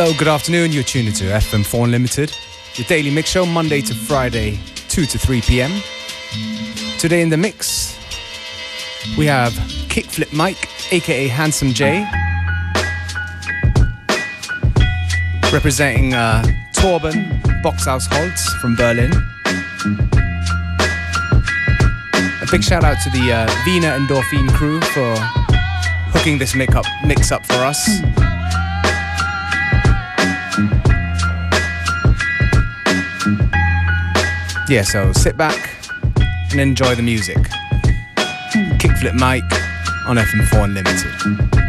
Hello, good afternoon. You're tuned into FM4 Unlimited, your daily mix show, Monday to Friday, 2 to 3 p.m. Today in the mix, we have Kickflip Mike, aka Handsome J, representing uh, Torben Boxhaus Holz from Berlin. A big shout out to the uh, Vina Endorphin crew for hooking this mix up, mix up for us. Yeah, so sit back and enjoy the music. Kickflip Mike on FM4 Unlimited.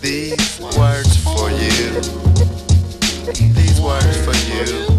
These words for you. These words for you.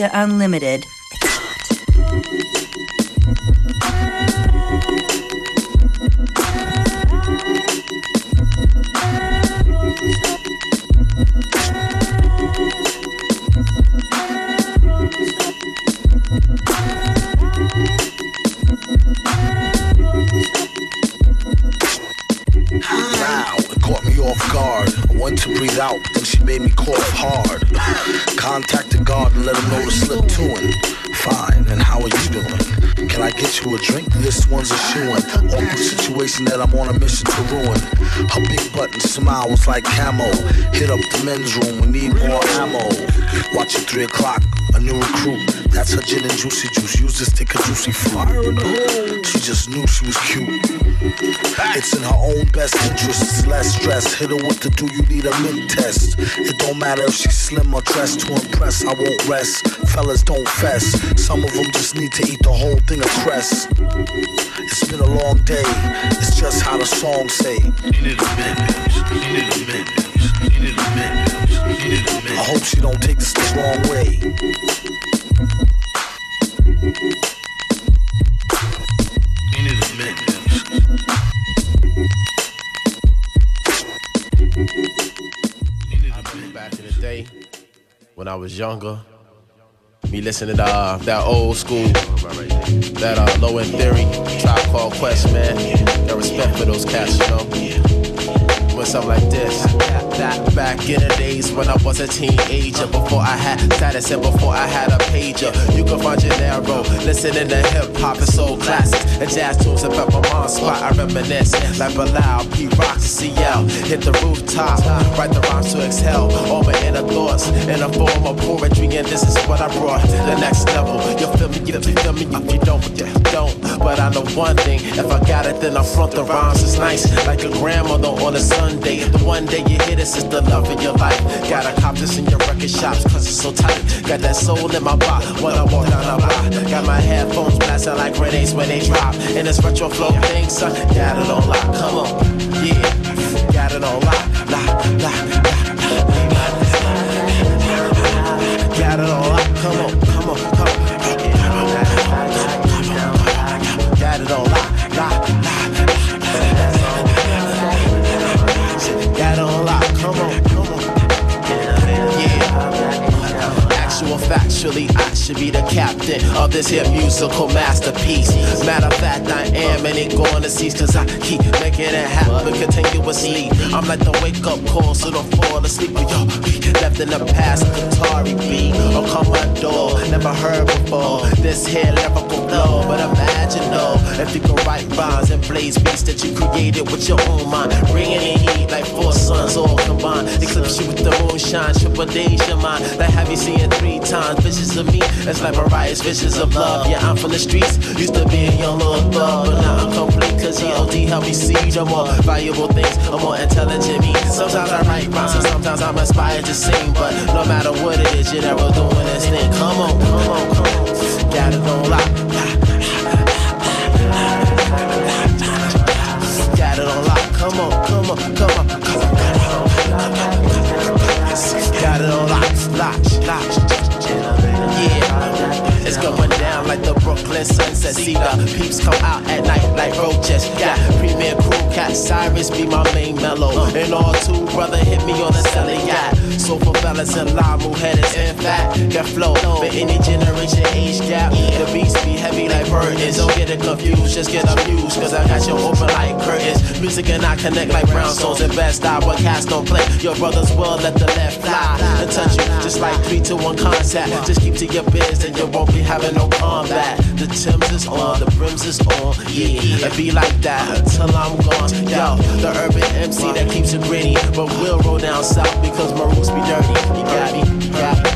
FM4 Unlimited. Wow, it caught me off guard. To breathe out, then she made me cough hard. Contacted God and let him know to slip to him. Fine, and how are you doing? Can I get you a drink? This one's a shoe in. Awkward situation that I'm on a mission to ruin. Her big button smile was like camo. Hit up the men's room, we need more ammo. Watch it 3 o'clock, new recruit. That's her gin and juicy juice. Use this stick of juicy fruit. She just knew she was cute. It's in her own best interest. Less stress. Hit her with the do you need a mint test. It don't matter if she's slim or dressed to impress. I won't rest. Fellas don't fess. Some of them just need to eat the whole thing of cress. It's been a long day. It's just how the song say. A. You need a minute. You need a minute. I hope she don't take this the wrong way. Back in the day when I was younger. Me listening to uh, that old school, that uh, low end theory, tribe called Quest, man. Got respect for those cats, you know. Went something like this. Back in the days when I was a teenager, before I had status and before I had a pager, you can find narrow. Listening to hip hop and soul classics and jazz tunes up at my mom's spot. I reminisce like Bilal, Pete Rock, CL. Hit the rooftop, write the rhymes to exhale. All my inner thoughts in a form of poetry, and this is what I brought. to The next level. You feel me? You feel me? If you don't, you don't. But I know one thing: if I got it, then I front the rhymes. It's nice, like a grandmother on a Sunday. The one day you hit this is the love of your life. Gotta cop this in your record shops, cause it's so tight. Got that soul in my body when I walk down the block. Got my headphones blasting like grenades when they drop. And this retro flow thing, son, got it on lock. Come on, yeah, got it on lock, lock, lock, lock. Got it on lock. Come on, factually, I should be the captain of this here musical masterpiece. Matter of fact, I am, and it going to cease, cause I keep making it happen continuously. I'm like the wake up call, so don't fall asleep. But yo, we left in the past, Atari beat or oh, Commodore, never heard before. This here lyrical flow, but imagine though, if you could write rhymes and blaze beats that you created with your own mind, bringing in heat like four suns all combined. Eclipse you with the moonshine, triple your mind. Like have you seen three times visions of me? It's like Mariah's visions of love. Yeah, I'm from the streets, used to be a young little thug, but now I'm complete. Cause EOD helped me see the more valuable things, a more intelligent me. Sometimes I write rhymes and sometimes I'm inspired to sing, but no matter what it is, you're never doing this thing. Come on, come on, come on. Got it on lock. Got it on lock. Come on, come on, come on, come on. Got it on lock, lock, lock. Brooklyn sunset. See the peeps come out at night like roaches. Yeah, premier crew cat Cyrus be my main mellow. And all two brother hit me on the celly. Yeah, so for fellas and lime who headers in fact get flow for any generation age gap. The beats be heavy like burdens. Don't get it confused, just get amused. Cause I got you open like curtains. Music and I connect like brown souls and best style. But cats don't play. Your brothers will let the left fly and touch you just like three to one contact. Just keep to your biz and you won't be having no combat. The Timbs is on, the brims is on. Yeah, it be like that until I'm gone. Yo, the urban MC that keeps it gritty. But we'll roll down south because my roots be dirty. You got me, you got me,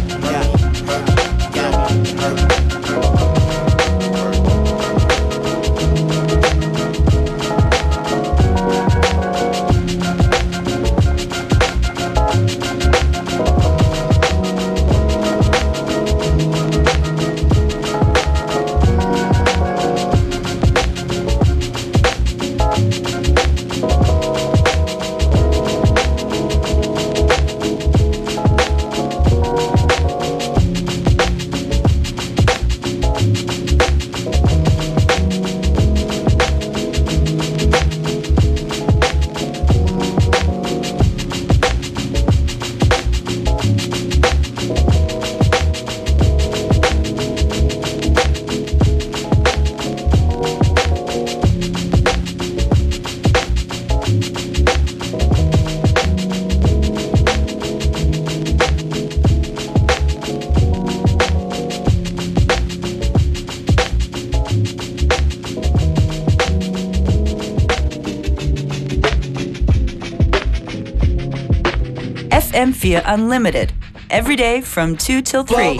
via Unlimited every day from 2 till 3. You've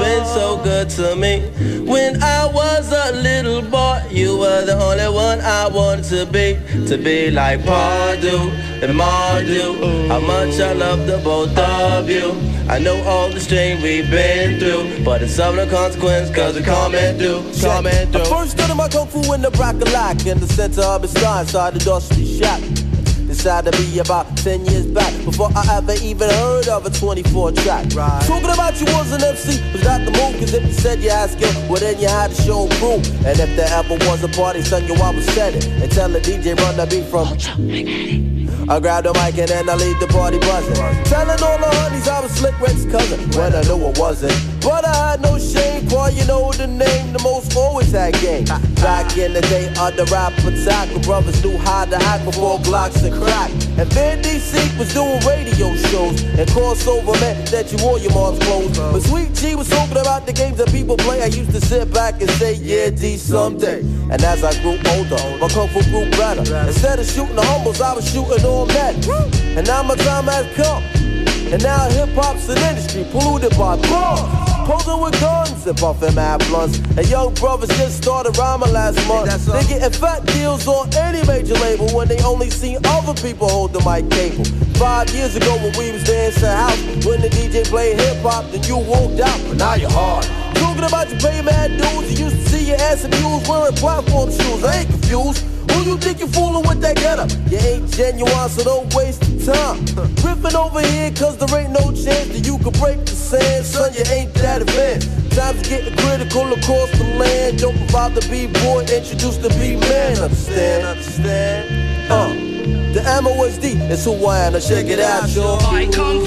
been so good to me. When I was a little boy, you were the only one I wanted to be. To be like Pardew and Mardew. How much I love the both of you. I know all the strain we've been through, but it's of no consequence cause we're coming through. I first my kung fu in the lock in the center of started dust Decided to be about 10 years back before I ever even heard of a 24 track. Right. Talking about you was an MC was not the move, cause if you said you had skill, well then you had to show proof. And if there ever was a party, son, you I was set it. And tell the DJ run the beat from. I grab the mic and then I leave the party buzzing. Telling all the honeys I was Slick Rick's cousin when I knew I wasn't. But I had no shame, boy, you know the name, the most always had game. Back in the day of the rap attack, when brothers knew how to act before Glocks and crack. And Van DC was doing radio shows, and crossover meant that you wore your mom's clothes. But Sweet G was talking about the games that people play. I used to sit back and say, yeah, D someday. And as I grew older, my kung fu grew better. Instead of shooting the humbles, I was shooting all men. And now my time has come. And now hip hop's an industry polluted by bombs. Posing with guns and puffing mad blunts. And young brothers just started rhyming last month. They getting fat deals on any major label when they only seen other people hold the mic cable. Five years ago when we was dancing house, when the DJ played hip hop, then you walked out, but now you're hard. Talking about you pay mad dudes, you used to see your ass in mules wearing platform shoes. I ain't confused. Who you think you're fooling with that getup? You ain't genuine, so don't waste time. Riffing over here, cause there ain't no chance that you could break the sand. Son, you ain't that advanced. Times getting critical across the land. Don't provide the B-boy, introduce the B-man. Understand, understand? Uh, the MOSD is who I am. Now check it out, y'all. I kung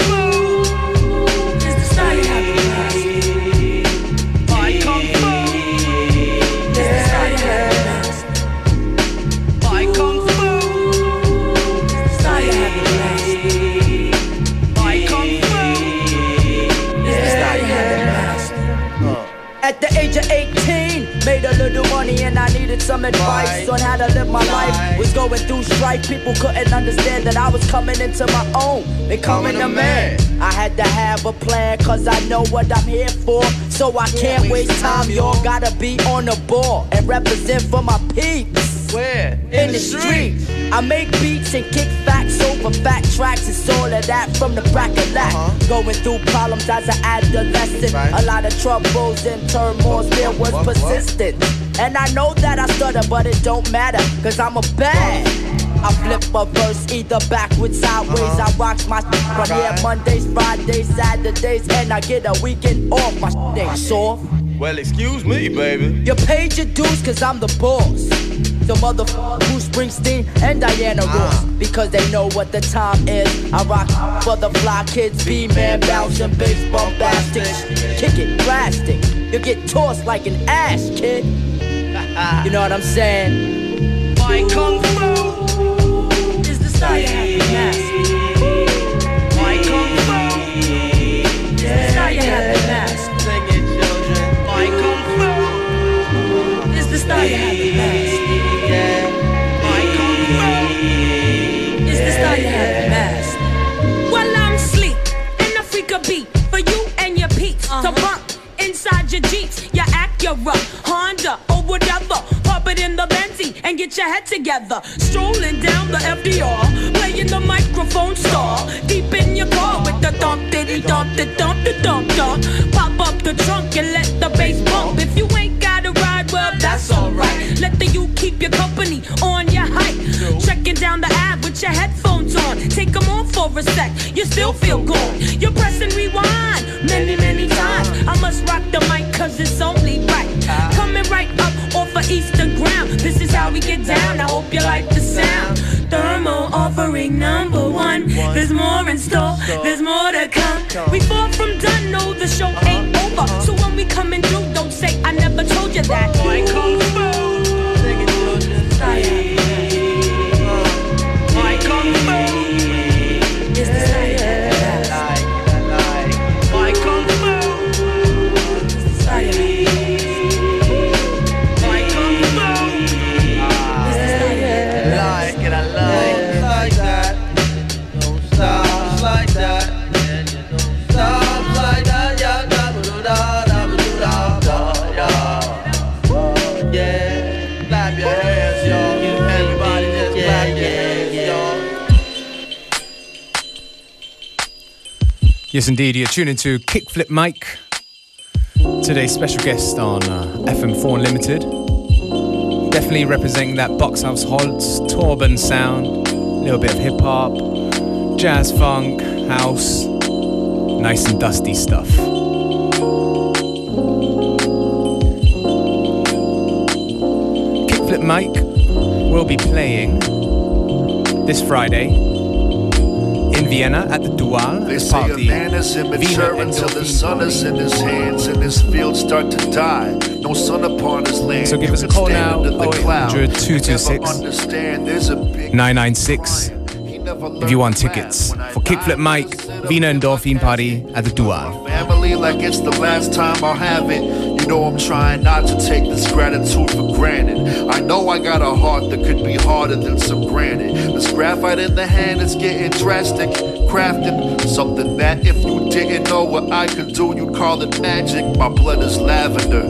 At the age of 18, made a little money and I needed some advice on how to live my life. Was going through strife, people couldn't understand that I was coming into my own, becoming a man. I had to have a plan, cause I know what I'm here for. So I can't waste time, y'all gotta be on the ball and represent for my peeps. Where? in the streets. I make beats and kick facts over fat tracks. It's all of that from the back of that. Uh-huh. Going through problems as an adolescent. Right. A lot of troubles and turmoils. There was What, what? persistence. And I know that I stutter, but it don't matter. Cause I'm a bad. I flip a verse either backwards, sideways. Uh-huh. I rock my shit from here Mondays, Fridays, Saturdays, and I get a weekend off. My shit ain't soft. Well, excuse me, baby. You paid your dues cause I'm the boss. The motherfucker Bruce Springsteen and Diana ah. Ross. Because they know what the time is. I rock for the fly kids, B-man, bouncing, bass, bombastic. Kick it, plastic. You get tossed like an ass, kid. You know what I'm saying? My kung fu is the style you have to master. My kung fu is the style Acura, Honda, or whatever. Pop it in the Benzie and get your head together. Strolling down the FDR, playing the microphone star. Deep in your car with the thump, diddy thump, the thump, the thump, thump. Pop up the trunk and let the bass bump. If you ain't got a ride, well, that's alright. Let the you keep your company on your hike. Checking down the app with your headphones on. Take them off for a sec, you still feel gone. You're pressing rewind many, many times. I must rock the mic cause it's only of ground. This is how we get down. I hope you like the sound. Thermal offering number one. There's more in store, there's more to come. We far from done, no, the show ain't over. So when we coming through, don't say I never told you that. Yes, indeed. You're tuning to Kickflip Mike. Today's special guest on uh, FM4 Unlimited. Definitely representing that Box House Holtz, Torben sound, a little bit of hip hop, jazz funk, house, nice and dusty stuff. Kickflip Mike will be playing this Friday in Vienna at the Dual They as say part a man is immature until the sun is in his hands and his fields start to die. No sun upon his land. So give You us a call now, under the 0800 cloud. 226 Never understand there's 996 if you want tickets laugh. When I for Kickflip Mike, sit up Wiener in Endorphin Party at the Dual. family like it's the last time I'll have it. You know I'm trying not to take this gratitude for granted. I know I got a heart that could be harder than some granite. This graphite in the hand is getting drastic. Crafting something that if you didn't know what I could do, you'd call it magic. My blood is lavender.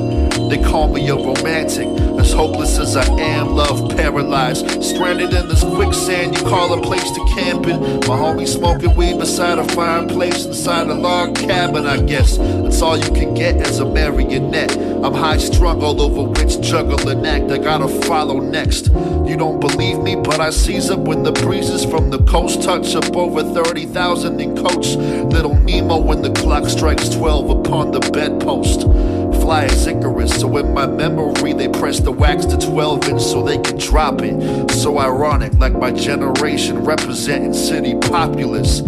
They call me a romantic. As hopeless as I am, love paralyzed. Stranded in this quicksand, you call a place to camp in. My homie smoking weed beside a fireplace inside a log cabin, I guess. That's all you can get as a marionette. I'm high strung all over which juggling act I gotta follow next. You don't believe me, but I seize up when the breezes from the coast touch up over 30,000 in coach. Little Nemo when the clock strikes 12 upon the bedpost fly as Icarus. So in my memory, they press the wax to 12 inch so they can drop it. So ironic, like my generation representing city populace.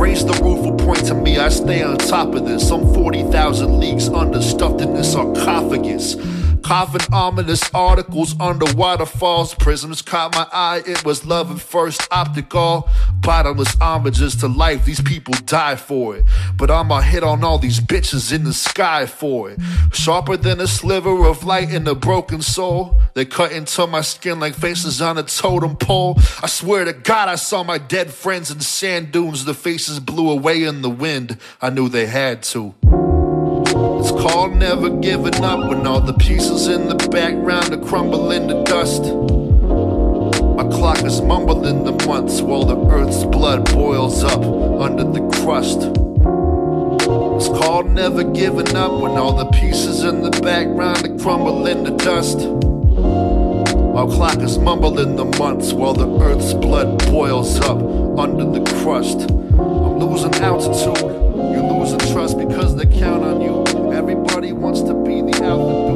Raise the roof will point to me, I stay on top of this. I'm 40,000 leagues under, stuffed in this sarcophagus. Coughing ominous articles under waterfalls. Prisms caught my eye, it was love at first optical. Bottomless homages to life, these people die for it. But I'ma hit on all these bitches in the sky for it. Sharper than a sliver of light in a broken soul. They cut into my skin like faces on a totem pole. I swear to God, I saw my dead friends in sand dunes. The faces blew away in the wind. I knew they had to. It's called never giving up when all the pieces in the background are crumbling to dust. My clock is mumbling the months while the earth's blood boils up under the crust. It's called never giving up when all the pieces in the background are crumble into dust. Our clock is mumbling the months while the earth's blood boils up under the crust. I'm losing altitude, you're losing trust because they count on you. Wants to be the alpha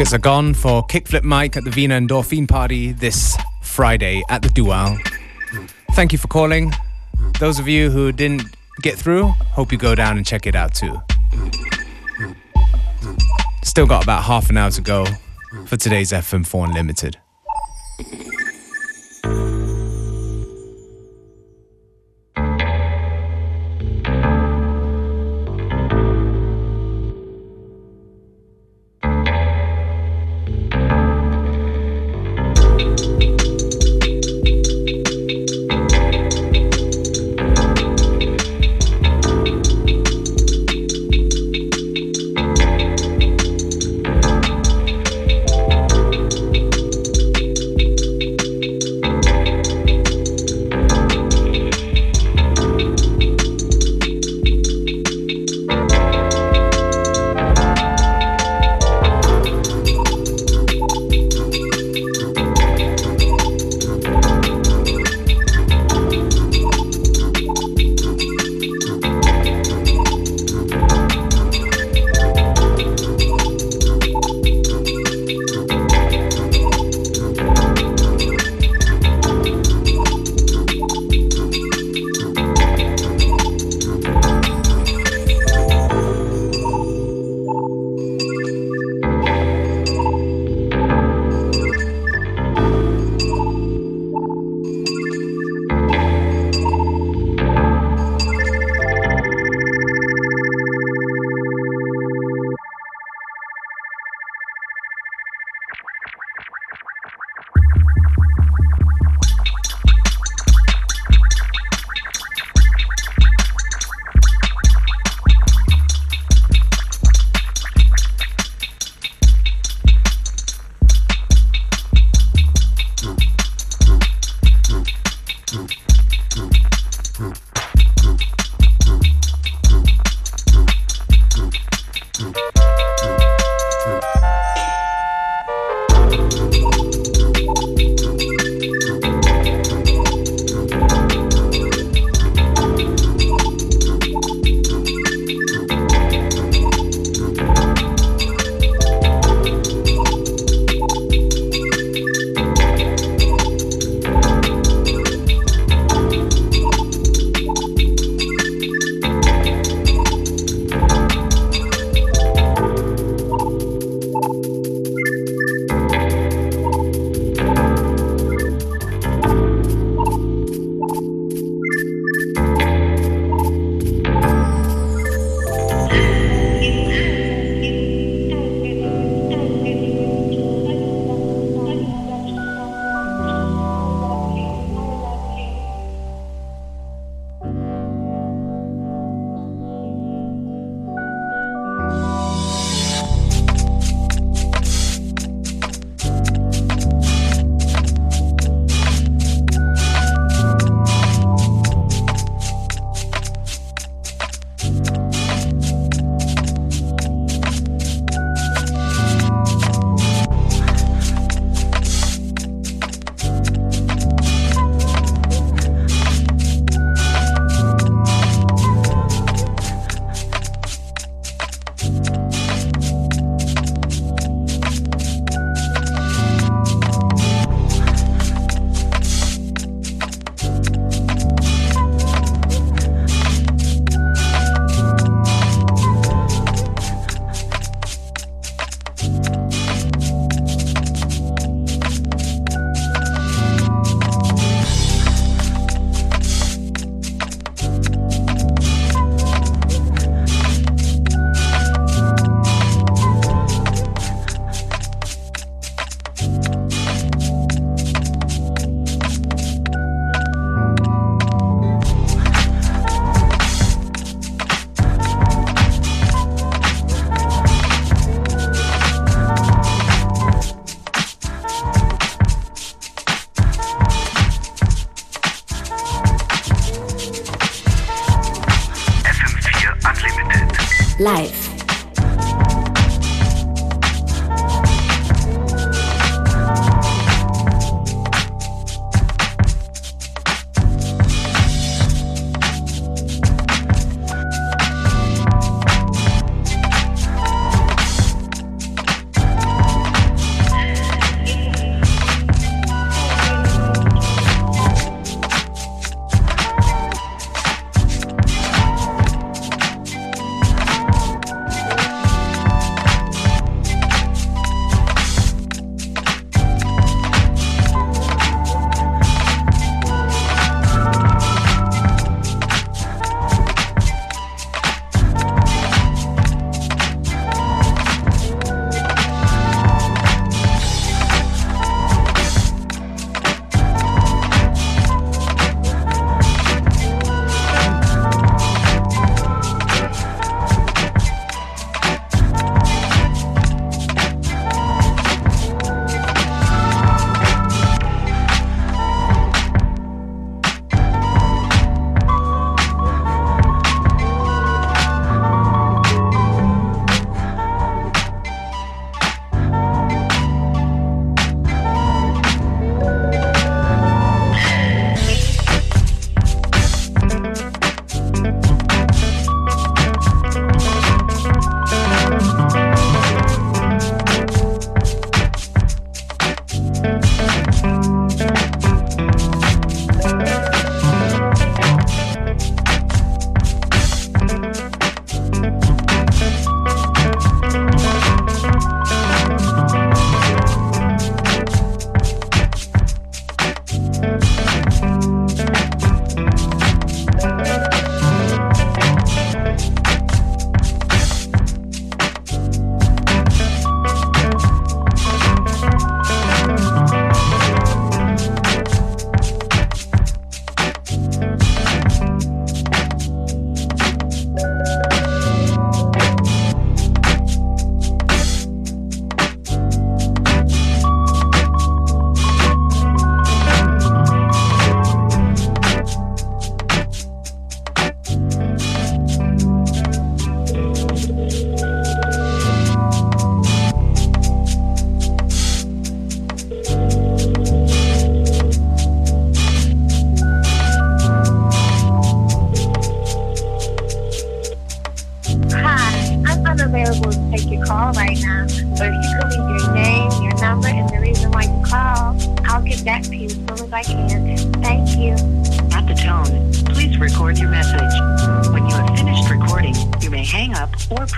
Tickets are gone for Kickflip Mike at the Vina and Endorphin Party this Friday at the Dual. Thank you for calling. Those of you who didn't get through, hope you go down and check it out too. Still got about half an hour to go for today's FM4 Unlimited.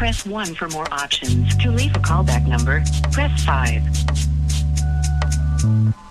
press 1 for more options. To leave a callback number, press 5.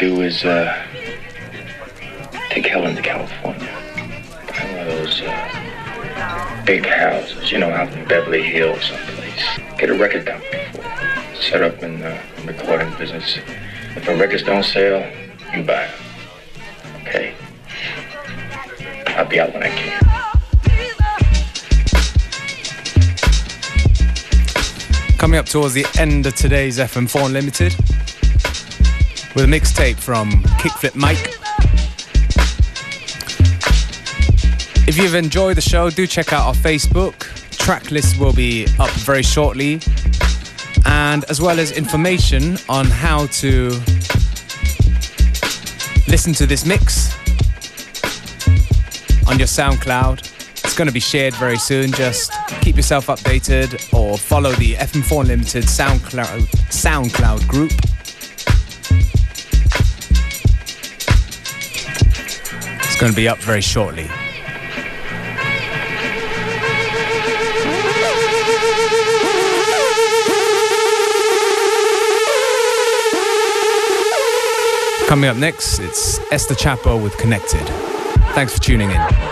Do is uh, take Helen to California. Buy one of those uh, big houses, you know, out in Beverly Hills someplace. Get a record company for. Set up in the recording business. If the records don't sell, you buy them. Okay? I'll be out when I can. Coming up towards the end of today's FM4 Unlimited with a mixtape from Kickflip Mike. If you've enjoyed the show, do check out our Facebook. Track list will be up very shortly, and as well as information on how to listen to this mix on your SoundCloud. It's going to be shared very soon. Just keep yourself updated or follow the FM4 Limited SoundCloud SoundCloud group. Going to be up very shortly. Coming up next, it's Esther Chapo with Connected. Thanks for tuning in.